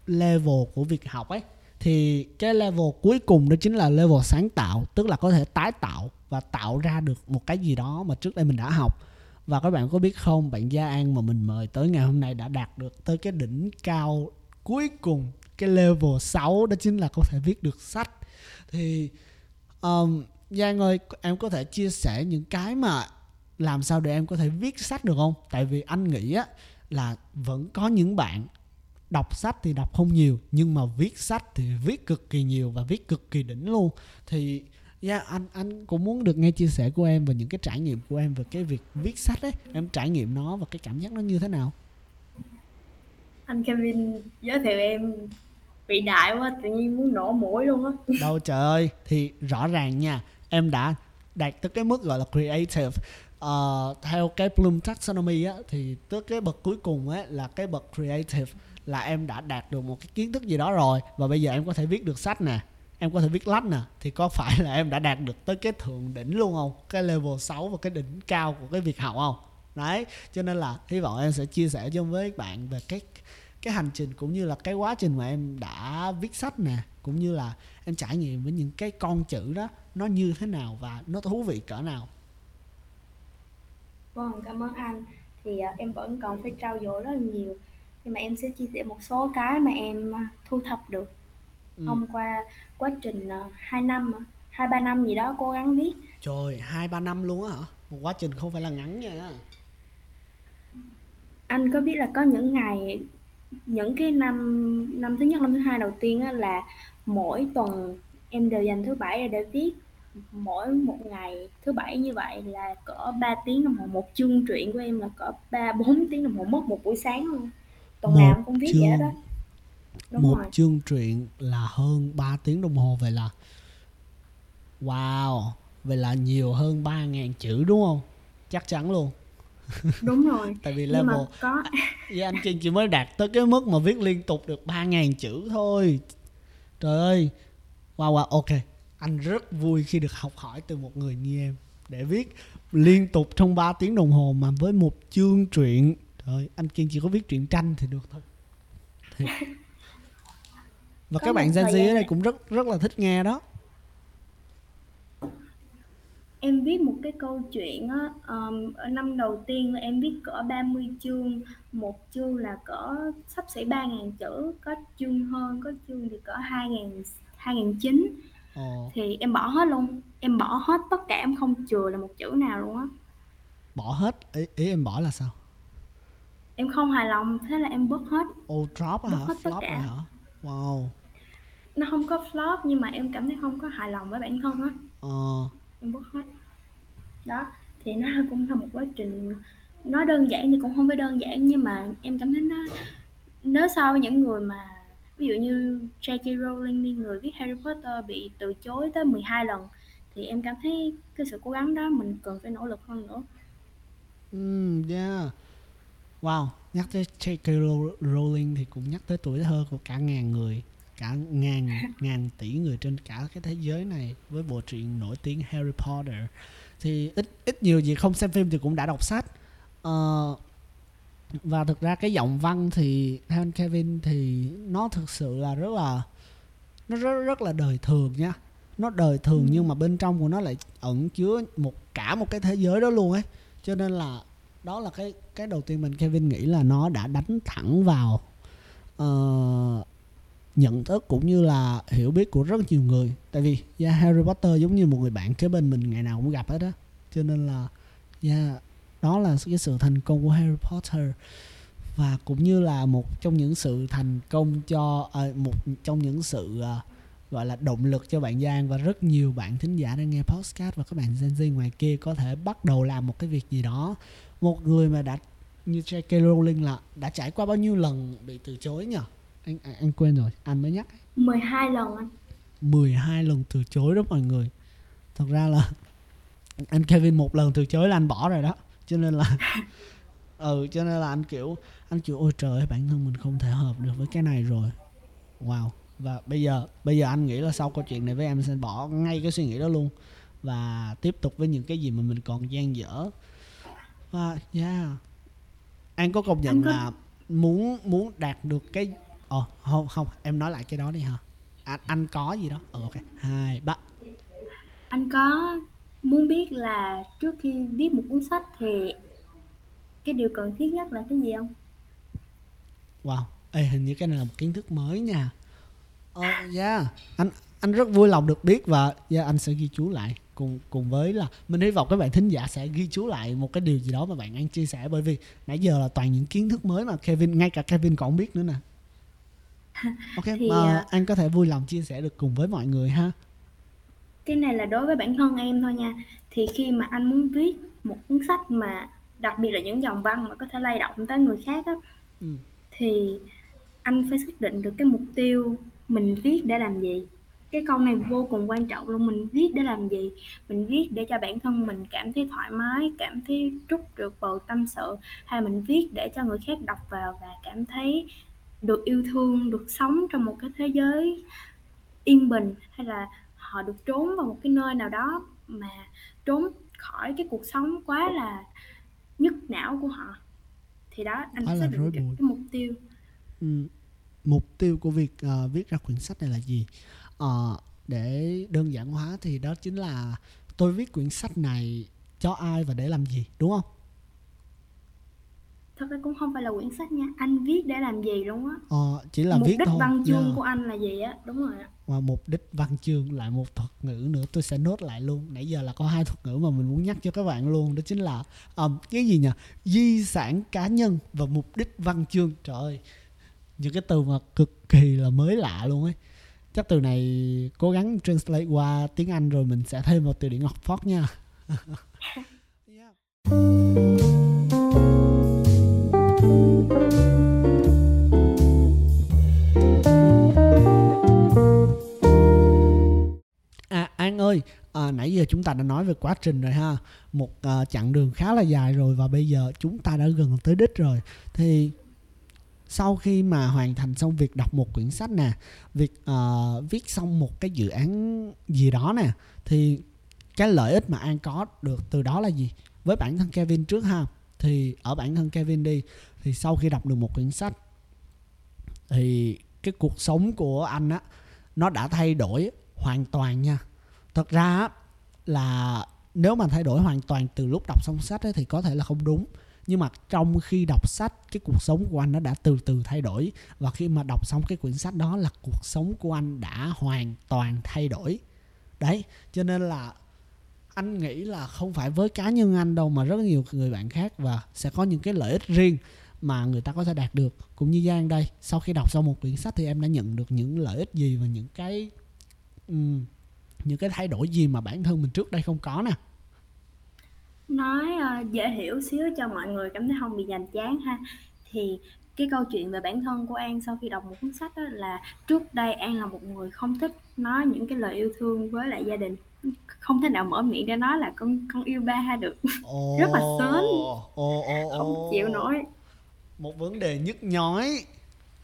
level của việc học ấy. Thì cái level cuối cùng đó chính là level sáng tạo tức là có thể tái tạo và tạo ra được một cái gì đó mà trước đây mình đã học. Và các bạn có biết không bạn Gia An mà mình mời tới ngày hôm nay đã đạt được tới cái đỉnh cao cuối cùng cái level 6 đó chính là có thể viết được sách. Thì um, Giang ơi em có thể chia sẻ những cái mà làm sao để em có thể viết sách được không? Tại vì anh nghĩ á là vẫn có những bạn đọc sách thì đọc không nhiều nhưng mà viết sách thì viết cực kỳ nhiều và viết cực kỳ đỉnh luôn. Thì yeah, anh anh cũng muốn được nghe chia sẻ của em về những cái trải nghiệm của em về cái việc viết sách ấy. Em trải nghiệm nó và cái cảm giác nó như thế nào? Anh Kevin giới thiệu em. Vĩ đại quá tự nhiên muốn nổ mũi luôn á. Đâu trời ơi thì rõ ràng nha em đã đạt tới cái mức gọi là creative. Uh, theo cái Bloom taxonomy á thì tới cái bậc cuối cùng á là cái bậc creative là em đã đạt được một cái kiến thức gì đó rồi. Và bây giờ em có thể viết được sách nè em có thể viết lách nè thì có phải là em đã đạt được tới cái thượng đỉnh luôn không? Cái level 6 và cái đỉnh cao của cái việc học không? Đấy cho nên là hy vọng em sẽ chia sẻ cho với các bạn về cái cái hành trình cũng như là cái quá trình mà em đã viết sách nè cũng như là em trải nghiệm với những cái con chữ đó nó như thế nào và nó thú vị cỡ nào Vâng, cảm ơn anh. Thì, à, em vẫn còn phải trau dồi rất là nhiều, nhưng mà em sẽ chia sẻ một số cái mà em, a, thu thập được Ừm. thông qua quá trình, ờ, 2 năm, hai ba năm gì đó cố gắng viết. Trời, 2-3 năm luôn á hả? Một quá trình không phải là ngắn nha. Anh có biết là có những ngày những cái năm năm thứ nhất, năm thứ hai đầu tiên á là mỗi tuần em đều dành thứ Bảy để viết mỗi một ngày thứ Bảy như vậy là cỡ 3 tiếng đồng hồ, một chương truyện của em là cỡ 3, 4 tiếng đồng hồ mất một buổi sáng luôn. Tuần nào em cũng viết vậy chương đó. Đúng một rồi. chương truyện là hơn 3 tiếng đồng hồ vậy là wow, vậy là nhiều hơn 3.000 chữ đúng không? Chắc chắn luôn. Đúng rồi. Tại vì Nhưng mà level có với anh Kiên chỉ mới đạt tới cái mức mà viết liên tục được 3.000 chữ thôi. Trời ơi. Wow wow ok. Anh rất vui khi được học hỏi từ một người như em để viết liên tục trong 3 tiếng đồng hồ mà với một chương truyện. Trời anh Kiên chỉ có viết truyện tranh thì được thôi. Thiệt. Và Có các bạn Gen Z ở đây cũng rất rất là thích nghe đó. Em viết một cái câu chuyện á, ở năm đầu tiên em viết cỡ 30 chương, một chương là cỡ xấp xỉ 3.000 chữ, có chương hơn, có chương thì cỡ 2.000 2.900 Ồ, thì em bỏ hết luôn, em bỏ hết tất cả em không chừa là một chữ nào luôn á. bỏ hết. Ý, ý em bỏ là sao? Em không hài lòng, thế là em bớt hết. Ô drop Bớt hả? hết tất Flop cả. rồi hả? Wow. Nó không có flop nhưng mà em cảm thấy không có hài lòng với bản thân á, Ờ, em bớt hết. Đó, thì nó cũng là một quá trình nó đơn giản thì cũng không phải đơn giản nhưng mà em cảm thấy nó nếu so với những người mà ví dụ như J.K. Rowling đi người viết Harry Potter bị từ chối tới 12 lần thì em cảm thấy cái sự cố gắng đó mình cần phải nỗ lực hơn nữa. Mm, yeah. Wow, nhắc tới J.K. Rowling thì cũng nhắc tới tuổi thơ của cả ngàn người, cả ngàn ngàn tỷ người trên cả cái thế giới này với bộ truyện nổi tiếng Harry Potter. Thì ít ít nhiều gì không xem phim thì cũng đã đọc sách. Ờ, và thực ra cái giọng văn thì theo anh Kevin thì nó thực sự là rất là nó rất rất là đời thường nha. Nó đời thường nhưng mà bên trong của nó lại ẩn chứa một cả một cái thế giới đó luôn ấy. Cho nên là đó là cái cái đầu tiên mình Kevin nghĩ là nó đã đánh thẳng vào ờ, nhận thức cũng như là hiểu biết của rất nhiều người. Tại vì yeah, Harry Potter giống như một người bạn kế bên mình ngày nào cũng gặp hết á. Cho nên là yeah, đó là cái sự thành công của Harry Potter. Và cũng như là một trong những sự thành công cho à, một trong những sự à, gọi là động lực cho bạn Giang và rất nhiều bạn thính giả đang nghe podcast và các bạn Gen Z ngoài kia có thể bắt đầu làm một cái việc gì đó. Một người mà đã như J.K. Rowling là đã trải qua bao nhiêu lần bị từ chối nhỉ anh anh, anh quên rồi anh mới nhắc. 12 lần anh. 12 lần từ chối đó mọi người. Thật ra là anh Kevin một lần từ chối là anh bỏ rồi đó. Cho nên là ừ cho nên là anh kiểu anh kiểu ôi trời ơi bản thân mình không thể hợp được với cái này rồi. Wow. Và bây giờ bây giờ anh nghĩ là sau câu chuyện này với em sẽ bỏ ngay cái suy nghĩ đó luôn và tiếp tục với những cái gì mà mình còn dang dở. Và yeah. Anh có công nhận Anh có- là muốn muốn đạt được cái ồ không không em nói lại cái đó đi hả? Anh anh có gì đó? Ừ, ok. Hai ba. Anh có muốn biết là trước khi viết một cuốn sách thì cái điều cần thiết nhất là cái gì không? wow Ê, hình như cái này là một kiến thức mới nha. Ờ yeah anh anh rất vui lòng được biết và yeah, anh sẽ ghi chú lại. Cùng cùng với là mình hy vọng các bạn thính giả sẽ ghi chú lại một cái điều gì đó mà bạn đang chia sẻ bởi vì nãy giờ là toàn những kiến thức mới mà Kevin ngay cả Kevin còn không biết nữa nè ok Thì, mà à, anh có thể vui lòng chia sẻ được cùng với mọi người ha Cái này là đối với bản thân em thôi nha. Thì khi mà anh muốn viết một cuốn sách mà đặc biệt là những dòng văn mà có thể lay động tới người khác á ừ. thì anh phải xác định được cái mục tiêu mình viết để làm gì. cái câu này vô cùng quan trọng luôn mình viết để làm gì mình viết để cho bản thân mình cảm thấy thoải mái cảm thấy trút được bầu tâm sự hay mình viết để cho người khác đọc vào và cảm thấy được yêu thương được sống trong một cái thế giới yên bình hay là họ được trốn vào một cái nơi nào đó mà trốn khỏi cái cuộc sống quá là nhức não của họ. Thì đó anh rối được bời. cái mục tiêu. Ừ, mục tiêu của việc ờ, viết ra quyển sách này là gì? Ờ, để đơn giản hóa thì đó chính là tôi viết quyển sách này cho ai và để làm gì đúng không thật ra cũng không phải là quyển sách nha anh viết để làm gì luôn á. Ờ, chỉ là mục viết đích thôi văn chương Yeah. của anh là gì á? Đúng rồi á và mục đích văn chương lại một thuật ngữ nữa tôi sẽ nốt lại luôn. Nãy giờ là có hai thuật ngữ mà mình muốn nhắc cho các bạn luôn đó chính là ờm, cái gì nhỉ? Di sản cá nhân và mục đích văn chương. Trời ơi những cái từ mà cực kỳ là mới lạ luôn ấy. Chắc từ này cố gắng translate qua tiếng Anh rồi mình sẽ thêm vào từ điển Oxford nha. Yeah. An ơi, à, nãy giờ chúng ta đã nói về quá trình rồi ha. Một à, chặng đường khá là dài rồi và bây giờ chúng ta đã gần tới đích rồi. Thì sau khi mà hoàn thành xong việc đọc một quyển sách nè, việc à, viết xong một cái dự án gì đó nè, thì cái lợi ích mà An có được từ đó là gì? Với bản thân Kevin trước ha, thì ở bản thân Kevin đi, thì sau khi đọc được một quyển sách, thì cái cuộc sống của anh á, nó đã thay đổi hoàn toàn nha thật ra là nếu mà thay đổi hoàn toàn từ lúc đọc xong sách ấy, thì có thể là không đúng. Nhưng mà trong khi đọc sách cái cuộc sống của anh nó đã từ từ thay đổi. Và khi mà đọc xong cái quyển sách đó là cuộc sống của anh đã hoàn toàn thay đổi. Đấy cho nên là anh nghĩ là không phải với cá nhân anh đâu mà rất nhiều người bạn khác và sẽ có những cái lợi ích riêng mà người ta có thể đạt được. Cũng như Giang đây sau khi đọc xong một quyển sách thì em đã nhận được những lợi ích gì và những cái um, những cái thay đổi gì mà bản thân mình trước đây không có nè? Nói ờ, dễ hiểu xíu cho mọi người cảm thấy không bị nhàm chán ha. Thì cái câu chuyện về bản thân của An sau khi đọc một cuốn sách đó là trước đây An là một người không thích nói những cái lời yêu thương với lại gia đình. Không thể nào mở miệng để nói là con con yêu ba được. Ồ Rất là sến. ồ ồ. Không chịu nổi. Một vấn đề nhức nhói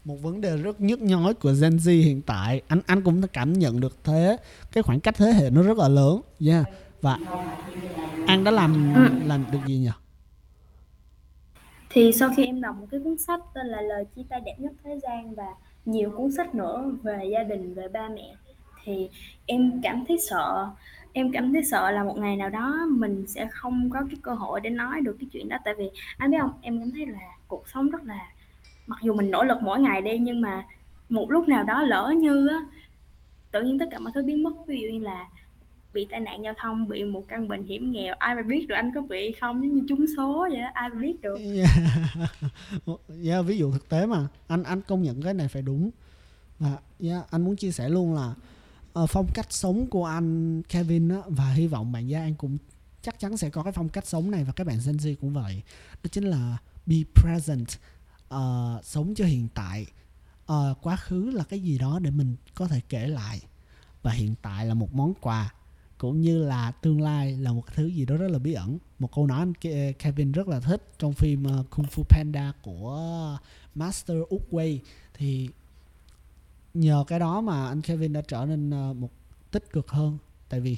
một vấn đề rất nhức nhói của Gen Z hiện tại. Anh anh cũng cảm nhận được thế cái khoảng cách thế hệ nó rất là lớn. Yeah. và anh đã làm Ừ. làm được gì nhỉ? Thì sau khi em đọc một cái cuốn sách tên là lời chia tay đẹp nhất thế gian và nhiều cuốn sách nữa về gia đình về ba mẹ thì em cảm thấy sợ. Em cảm thấy sợ là một ngày nào đó mình sẽ không có cái cơ hội để nói được cái chuyện đó. Tại vì anh biết không em cảm thấy là cuộc sống rất là mặc dù mình nỗ lực mỗi ngày đi nhưng mà một lúc nào đó lỡ như á tự nhiên tất cả mọi thứ biến mất. Ví dụ như là bị tai nạn giao thông bị một căn bệnh hiểm nghèo ai mà biết được anh có bị không? Giống như trúng số vậy đó ai mà biết được. Dạ. Yeah. yeah, dạ, ví dụ thực tế mà anh anh công nhận cái này phải đúng. Và yeah, anh muốn chia sẻ luôn là uh, phong cách sống của anh Kevin á, và hy vọng bạn Gia An cũng chắc chắn sẽ có cái phong cách sống này và các bạn Gen Z cũng vậy. Đó chính là be present uh, sống cho hiện tại. Uh, quá khứ là cái gì đó để mình có thể kể lại. Và hiện tại là một món quà cũng như là tương lai là một thứ gì đó rất là bí ẩn. Một câu nói anh Kevin rất là thích trong phim ờ, Kung Fu Panda của Master Úc thì nhờ cái đó mà anh Kevin đã trở nên một tích cực hơn. Tại vì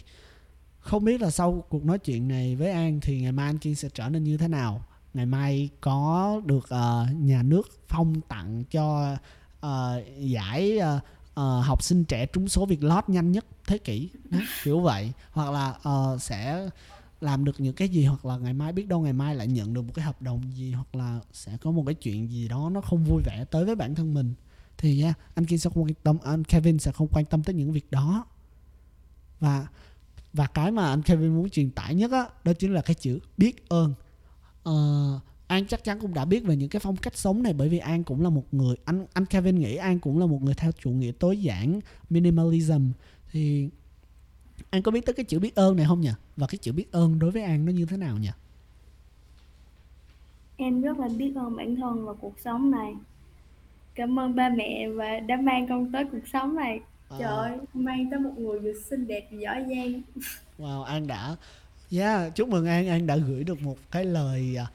không biết là sau cuộc nói chuyện này với An thì ngày mai anh Kiên sẽ trở nên như thế nào ngày mai có được ờ, nhà nước phong tặng cho ờ, giải ờ, ờ, học sinh trẻ trúng số việc lót nhanh nhất thế kỷ. Đó, kiểu vậy. Hoặc là ờ, sẽ làm được những cái gì hoặc là ngày mai biết đâu ngày mai lại nhận được một cái hợp đồng gì hoặc là sẽ có một cái chuyện gì đó nó không vui vẻ tới với bản thân mình. Thì yeah, anh Kiên sẽ không quan tâm anh Kevin sẽ không quan tâm tới những việc đó. Và và cái mà anh Kevin muốn truyền tải nhất á đó chính là cái chữ biết ơn Ờ, An chắc chắn cũng đã biết về những cái phong cách sống này bởi vì An cũng là một người anh anh Kevin nghĩ An cũng là một người theo chủ nghĩa tối giản minimalism thì An có biết tới cái chữ biết ơn này không nhỉ và cái chữ biết ơn đối với An nó như thế nào nhỉ Em rất là biết ơn bản thân và cuộc sống này. Cảm ơn ba mẹ và đã mang con tới cuộc sống này. Trời ơi, mang tới một người vừa xinh đẹp vừa giỏi giang. Wow, An đã Yeah, chúc mừng An An đã gửi được một cái lời à,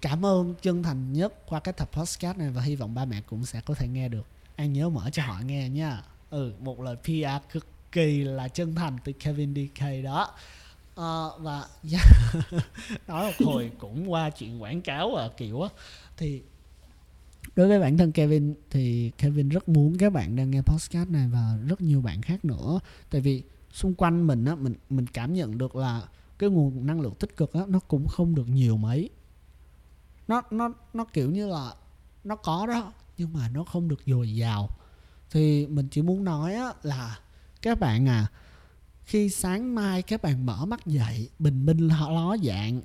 cảm ơn chân thành nhất qua cái tập podcast này và hy vọng ba mẹ cũng sẽ có thể nghe được. An nhớ mở cho họ nghe nha. Ừ, một lời PR cực kỳ là chân thành từ Kevin DK đó. à, và yeah, dạ, nói một hồi cũng qua chuyện quảng cáo à kiểu á thì đối với bản thân Kevin thì Kevin rất muốn các bạn đang nghe podcast này và rất nhiều bạn khác nữa tại vì xung quanh mình á mình mình cảm nhận được là cái nguồn năng lượng tích cực á nó cũng không được nhiều mấy. Nó nó nó kiểu như là nó có đó nhưng mà nó không được dồi dào. Thì mình chỉ muốn nói á là các bạn à khi sáng mai các bạn mở mắt dậy bình minh họ ló dạng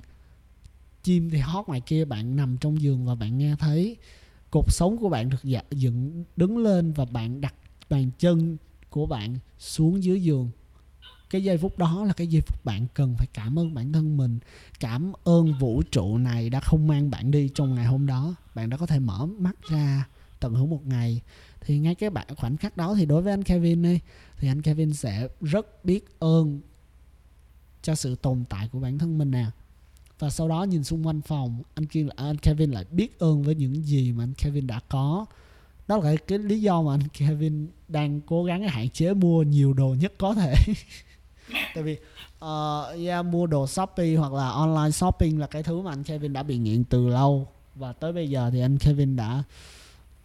chim thì hót ngoài kia bạn nằm trong giường và bạn nghe thấy cột sống của bạn được dạ, dựng đứng lên và bạn đặt bàn chân của bạn xuống dưới giường cái giây phút đó là cái giây phút bạn cần phải cảm ơn bản thân mình cảm ơn vũ trụ này đã không mang bạn đi trong ngày hôm đó. Bạn đã có thể mở mắt ra tận hưởng một ngày. Thì ngay cái bạn khoảnh khắc đó thì đối với anh Kevin đi thì anh Kevin sẽ rất biết ơn cho sự tồn tại của bản thân mình nè. Và sau đó nhìn xung quanh phòng anh kia anh Kevin lại biết ơn với những gì mà anh Kevin đã có. Đó là cái, cái lý do mà anh Kevin đang cố gắng hạn chế mua nhiều đồ nhất có thể. tại vì uh, yeah, mua đồ Shopee hoặc là online shopping là cái thứ mà anh Kevin đã bị nghiện từ lâu. Và tới bây giờ thì anh Kevin đã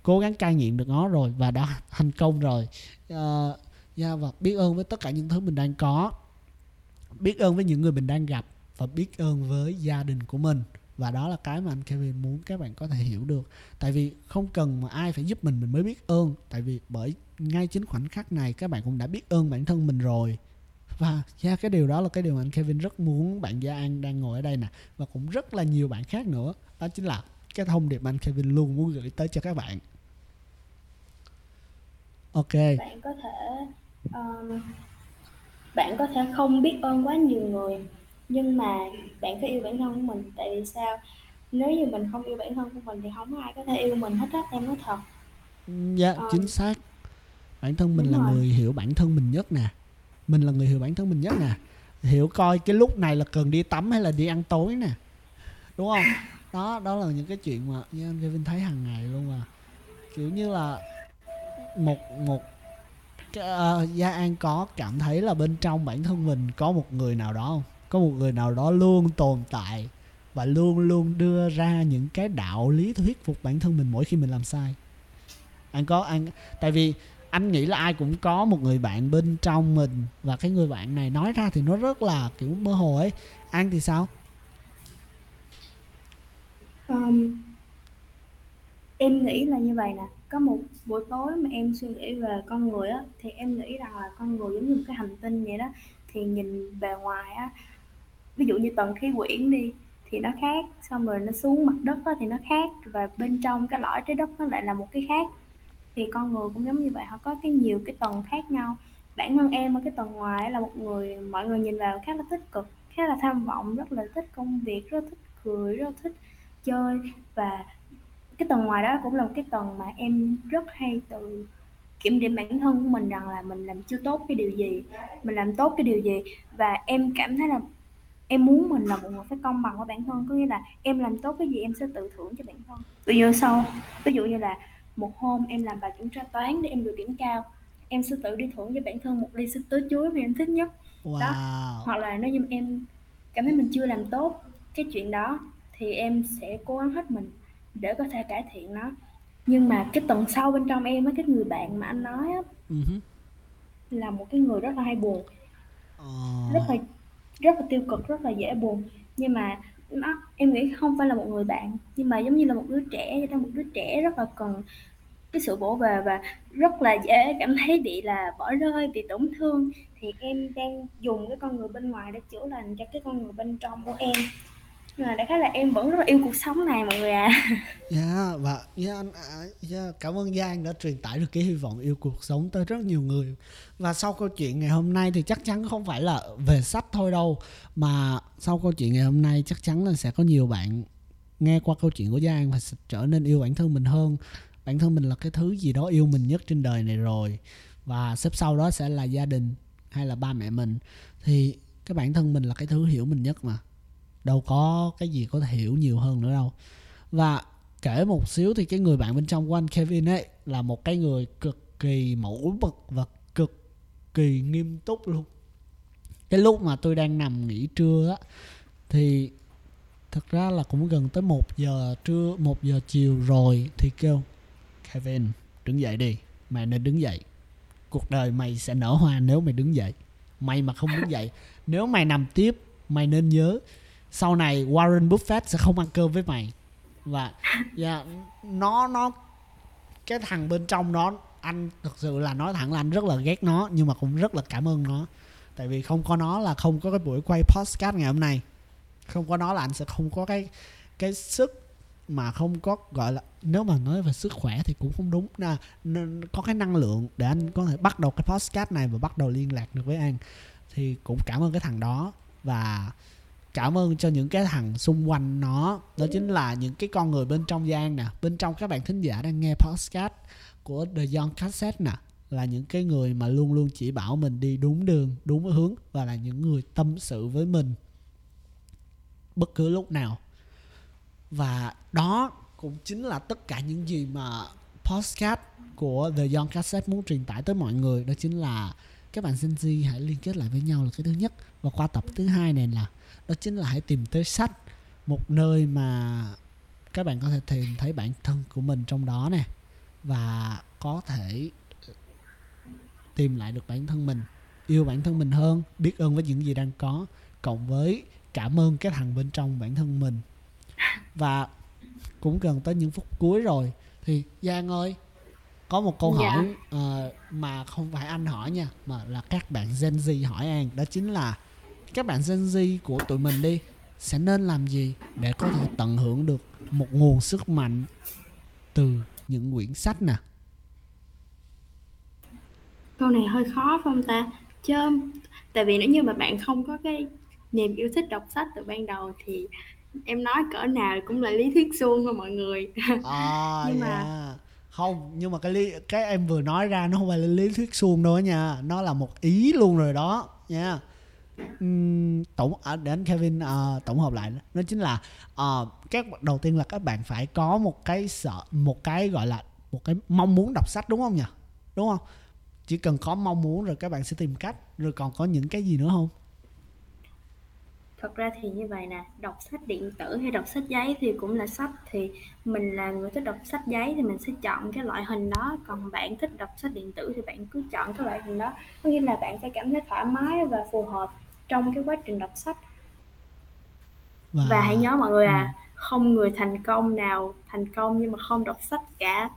cố gắng cai nghiện được nó rồi và đã thành công rồi. Uh, yeah, và biết ơn với tất cả những thứ mình đang có. Biết ơn với những người mình đang gặp và biết ơn với gia đình của mình. Và đó là cái mà anh Kevin muốn các bạn có thể hiểu được. Tại vì không cần mà ai phải giúp mình mình mới biết ơn. Tại vì bởi ngay chính khoảnh khắc này các bạn cũng đã biết ơn bản thân mình rồi và yeah, cái điều đó là cái điều mà anh Kevin rất muốn bạn Gia An đang ngồi ở đây nè. Và cũng rất là nhiều bạn khác nữa. Đó chính là cái thông điệp mà anh Kevin luôn muốn gửi tới cho các bạn. Ok. Bạn có thể um, bạn có thể không biết ơn quá nhiều người nhưng mà bạn phải yêu bản thân của mình tại vì sao? Nếu như mình không yêu bản thân của mình thì không ai có thể yêu mình hết á em nói thật. Dạ um, chính xác. Bản thân mình là rồi. người hiểu bản thân mình nhất nè mình là người hiểu bản thân mình nhất nè. Hiểu coi cái lúc này là cần đi tắm hay là đi ăn tối nè. Đúng không? Đó đó là những cái chuyện mà như anh Kevin thấy hàng ngày luôn mà kiểu như là một một uh, Gia An có cảm thấy là bên trong bản thân mình có một người nào đó không? Có một người nào đó luôn tồn tại và luôn luôn đưa ra những cái đạo lý thuyết phục bản thân mình mỗi khi mình làm sai. Anh có anh tại vì anh nghĩ là ai cũng có một người bạn bên trong mình. Và cái người bạn này nói ra thì nó rất là kiểu mơ hồ ấy. An thì sao? Um, em nghĩ là như vậy nè. Có một buổi tối mà em suy nghĩ về con người á thì em nghĩ rằng là con người giống như một cái hành tinh vậy đó. Thì nhìn bề ngoài á ví dụ như tầng khí quyển đi thì nó khác xong rồi nó xuống mặt đất á, thì nó khác. Và bên trong cái lõi trái đất nó lại là một cái khác thì con người cũng giống như vậy, họ có cái nhiều cái tầng khác nhau. Bản thân em ở cái tầng ngoài là một người, mọi người nhìn vào khá là tích cực, khá là tham vọng, rất là thích công việc, rất thích cười, rất thích chơi. Và cái tầng ngoài đó cũng là một cái tầng mà em rất hay tự kiểm điểm bản thân của mình rằng là mình làm chưa tốt cái điều gì, mình làm tốt cái điều gì. Và em cảm thấy là em muốn mình là một người phải công bằng với bản thân, có nghĩa là em làm tốt cái gì em sẽ tự thưởng cho bản thân. Ví dụ sau, ví dụ như là một hôm em làm bài kiểm tra toán để em được điểm cao. Em sẽ tự đi thưởng cho bản thân một ly sữa tứa chuối mà em thích nhất. Wow. đó hoặc là nếu như em cảm thấy mình chưa làm tốt cái chuyện đó thì em sẽ cố gắng hết mình để có thể cải thiện nó. Nhưng mà cái tầng sau bên trong em á cái người bạn mà anh nói á uh-huh. là một cái người rất là hay buồn. Uh... rất là rất là tiêu cực rất là dễ buồn. Nhưng mà nó em nghĩ không phải là một người bạn, nhưng mà giống như là một đứa trẻ cho nên một đứa trẻ rất là cần cái sự bổ về và rất là dễ cảm thấy bị là bỏ rơi, bị tổn thương. Thì em đang dùng cái con người bên ngoài để chữa lành cho cái con người bên trong của em nhưng mà đại khái là em vẫn rất là yêu cuộc sống này mọi người dạ, dạ, à dạ và yeah, anh yeah, cảm ơn Giang đã truyền tải được cái hy vọng yêu cuộc sống tới rất nhiều người. Và sau câu chuyện ngày hôm nay thì chắc chắn không phải là về sách thôi đâu mà sau câu chuyện ngày hôm nay chắc chắn là sẽ có nhiều bạn nghe qua câu chuyện của Giang và trở nên yêu bản thân mình hơn. Bản thân mình là cái thứ gì đó yêu mình nhất trên đời này rồi. Và xếp sau đó sẽ là gia đình hay là ba mẹ mình. Thì cái bản thân mình là cái thứ hiểu mình nhất mà đâu có cái gì có thể hiểu nhiều hơn nữa đâu. Và kể một xíu thì cái người bạn bên trong của anh Kevin ấy là một cái người cực kỳ mẫu mực và cực kỳ nghiêm túc luôn. Cái lúc mà tôi đang nằm nghỉ trưa á, thì thật ra là cũng gần tới một giờ trưa, một giờ chiều rồi thì kêu, Kevin, đứng dậy đi, mày nên đứng dậy. Cuộc đời mày sẽ nở hoa nếu mày đứng dậy. Mày mà không đứng dậy. Nếu mày nằm tiếp, mày nên nhớ sau này Warren Buffett sẽ không ăn cơm với mày. Và yeah, nó nó cái thằng bên trong nó anh thực sự là nói thẳng là anh rất là ghét nó nhưng mà cũng rất là cảm ơn nó. Tại vì không có nó là không có cái buổi quay podcast ngày hôm nay. Không có nó là anh sẽ không có cái cái sức mà không có gọi là nếu mà nói về sức khỏe thì cũng không đúng. Là có cái năng lượng để anh có thể bắt đầu cái podcast này và bắt đầu liên lạc được với anh thì cũng cảm ơn cái thằng đó. Và cảm ơn cho những cái thằng xung quanh nó. Đó chính là những cái con người bên trong gian nè bên trong các bạn thính giả đang nghe podcast của The Young Cassette nè là những cái người mà luôn luôn chỉ bảo mình đi đúng đường đúng hướng và là những người tâm sự với mình bất cứ lúc nào. Và đó cũng chính là tất cả những gì mà podcast của The Young Cassette muốn truyền tải tới mọi người. Đó chính là các bạn Gen Z hãy liên kết lại với nhau là cái thứ nhất. Và qua tập thứ hai này là đó chính là hãy tìm tới sách một nơi mà các bạn có thể tìm thấy bản thân của mình trong đó nè và có thể tìm lại được bản thân mình yêu bản thân mình hơn biết ơn với những gì đang có cộng với cảm ơn cái thằng bên trong bản thân mình và cũng gần tới những phút cuối rồi thì giang ơi có một câu dạ. hỏi uh, mà không phải anh hỏi nha mà là các bạn Gen Z hỏi An đó chính là các bạn Gen Z của tụi mình đi sẽ nên làm gì để có thể tận hưởng được một nguồn sức mạnh từ những quyển sách nè? Câu này hơi khó không ta? Chứ tại vì nếu như mà bạn không có cái niềm yêu thích đọc sách từ ban đầu thì em nói cỡ nào cũng là lý thuyết suông thôi mọi người. À, nhưng mà yeah. không nhưng mà cái lý cái em vừa nói ra nó không phải là lý thuyết suông đâu nha. Nó là một ý luôn rồi đó nha tổng đến để anh Kevin uh, tổng hợp lại nó chính là uh, các đầu tiên là các bạn phải có một cái sợ một cái gọi là một cái mong muốn đọc sách đúng không nhỉ? Đúng không? Chỉ cần có mong muốn rồi các bạn sẽ tìm cách rồi còn có những cái gì nữa không? Thật ra thì như vậy nè đọc sách điện tử hay đọc sách giấy thì cũng là sách. Thì mình là người thích đọc sách giấy thì mình sẽ chọn cái loại hình đó. Còn bạn thích đọc sách điện tử thì bạn cứ chọn cái loại hình đó. Có nghĩa là bạn sẽ cảm thấy thoải mái và phù hợp trong cái quá trình đọc sách và, và hãy nhớ mọi người à ừ. không người thành công nào thành công nhưng mà không đọc sách cả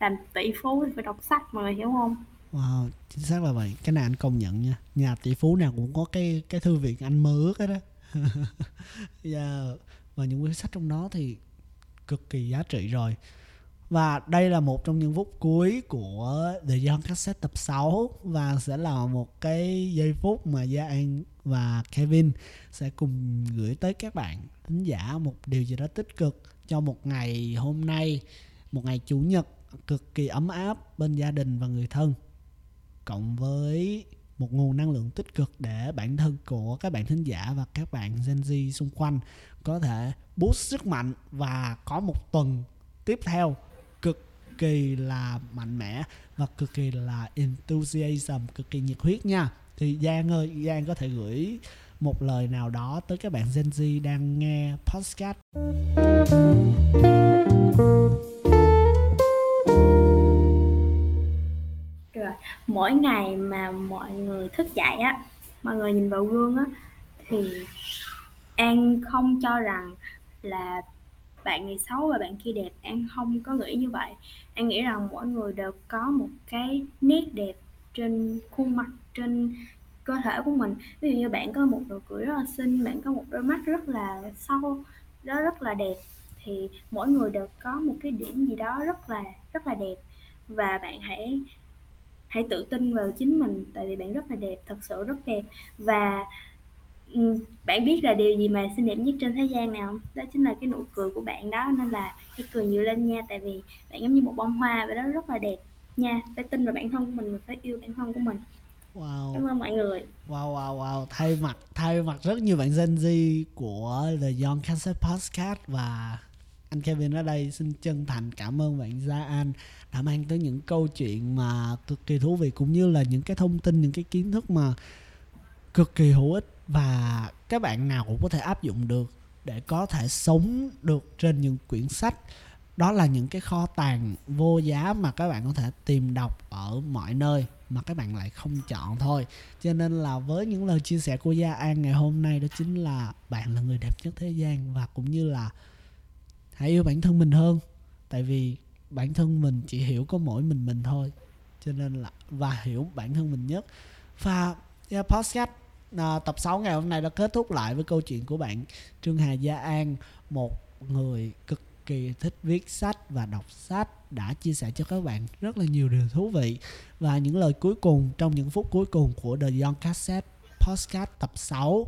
làm tỷ phú thì phải đọc sách mọi người hiểu không Wow, chính xác là vậy. Cái này anh công nhận nha. Nhà tỷ phú nào cũng có cái cái thư viện anh mơ ước hết đó. yeah. Và những quyển sách trong đó thì cực kỳ giá trị rồi. Và đây là một trong những phút cuối của The Young Cassette tập 6 và sẽ là một cái giây phút mà Gia An và Kevin sẽ cùng gửi tới các bạn thính giả một điều gì đó tích cực cho một ngày hôm nay, một ngày chủ nhật cực kỳ ấm áp bên gia đình và người thân cộng với một nguồn năng lượng tích cực để bản thân của các bạn thính giả và các bạn Gen Z xung quanh có thể boost sức mạnh và có một tuần tiếp theo kỳ là mạnh mẽ và cực kỳ là enthusiasm, cực kỳ nhiệt huyết nha. Thì Giang ơi, Giang có thể gửi một lời nào đó tới các bạn Gen Z đang nghe podcast. Mỗi ngày mà mọi người thức dậy á, mọi người nhìn vào gương á, thì an không cho rằng là bạn này xấu và bạn kia đẹp. An không có nghĩ như vậy anh nghĩ rằng mỗi người đều có một cái nét đẹp trên khuôn mặt, trên cơ thể của mình. Ví dụ như bạn có một nụ cười rất là xinh, bạn có một đôi mắt rất là sâu, đó rất là đẹp, thì mỗi người đều có một cái điểm gì đó rất là rất là đẹp. Và bạn hãy hãy tự tin vào chính mình, tại vì bạn rất là đẹp, thật sự rất đẹp. Và bạn biết là điều gì mà xinh đẹp nhất trên thế gian nào đó chính là cái nụ cười của bạn đó nên là hãy cười nhiều lên nha tại vì bạn giống như một bông hoa và đó rất là đẹp nha. Phải tin vào bản thân của mình mình phải yêu bản thân của mình. Wow. Cảm ơn mọi người. Wow wow wow. Thay mặt thay mặt rất nhiều bạn Gen Z của The Young Cassette Podcast và anh Kevin ở đây xin chân thành cảm ơn bạn Gia An đã mang tới những câu chuyện mà cực kỳ thú vị cũng như là những cái thông tin những cái kiến thức mà cực kỳ hữu ích và các bạn nào cũng có thể áp dụng được để có thể sống được trên những quyển sách. Đó là những cái kho tàng vô giá mà các bạn có thể tìm đọc ở mọi nơi mà các bạn lại không chọn thôi. Cho nên là với những lời chia sẻ của gia an ngày hôm nay đó chính là bạn là người đẹp nhất thế gian và cũng như là hãy yêu bản thân mình hơn. Tại vì bản thân mình chỉ hiểu có mỗi mình mình thôi. Cho nên là và hiểu bản thân mình nhất. Và yeah, podcast à, tập 6 ngày hôm nay đã kết thúc lại với câu chuyện của bạn Trương Hà Gia An một người cực kỳ thích viết sách và đọc sách đã chia sẻ cho các bạn rất là nhiều điều thú vị. Và những lời cuối cùng trong những phút cuối cùng của The Young Cassette Podcast tập 6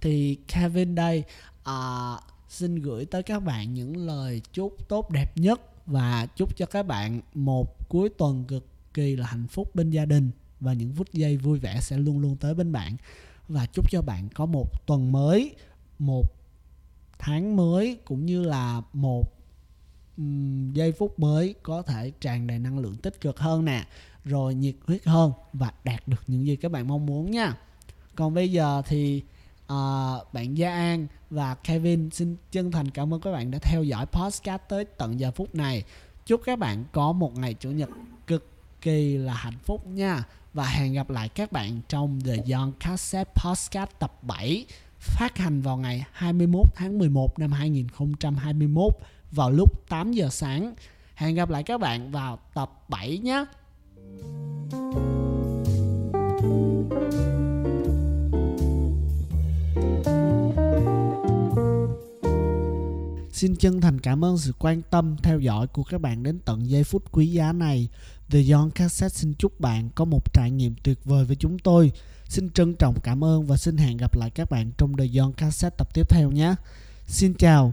thì Kevin đây uh, xin gửi tới các bạn những lời chúc tốt đẹp nhất và chúc cho các bạn một cuối tuần cực kỳ là hạnh phúc bên gia đình và những phút giây vui vẻ sẽ luôn luôn tới bên bạn. Và chúc cho bạn có một tuần mới một tháng mới cũng như là một um, giây phút mới có thể tràn đầy năng lượng tích cực hơn nè rồi nhiệt huyết hơn và đạt được những gì các bạn mong muốn nha. Còn bây giờ thì uh, bạn Gia An và Kevin xin chân thành cảm ơn các bạn đã theo dõi podcast tới tận giờ phút này. Chúc các bạn có một ngày chủ nhật cực kỳ là hạnh phúc nha và hẹn gặp lại các bạn trong The Young Cassette Podcast tập 7 phát hành vào ngày 21 tháng 11 năm 2021 vào lúc 8 giờ sáng. Hẹn gặp lại các bạn vào tập 7 nhé. Xin chân thành cảm ơn sự quan tâm, theo dõi của các bạn đến tận giây phút quý giá này. The Young Cassette xin chúc bạn có một trải nghiệm tuyệt vời với chúng tôi. Xin trân trọng cảm ơn và xin hẹn gặp lại các bạn trong The Young Cassette tập tiếp theo nhé. Xin chào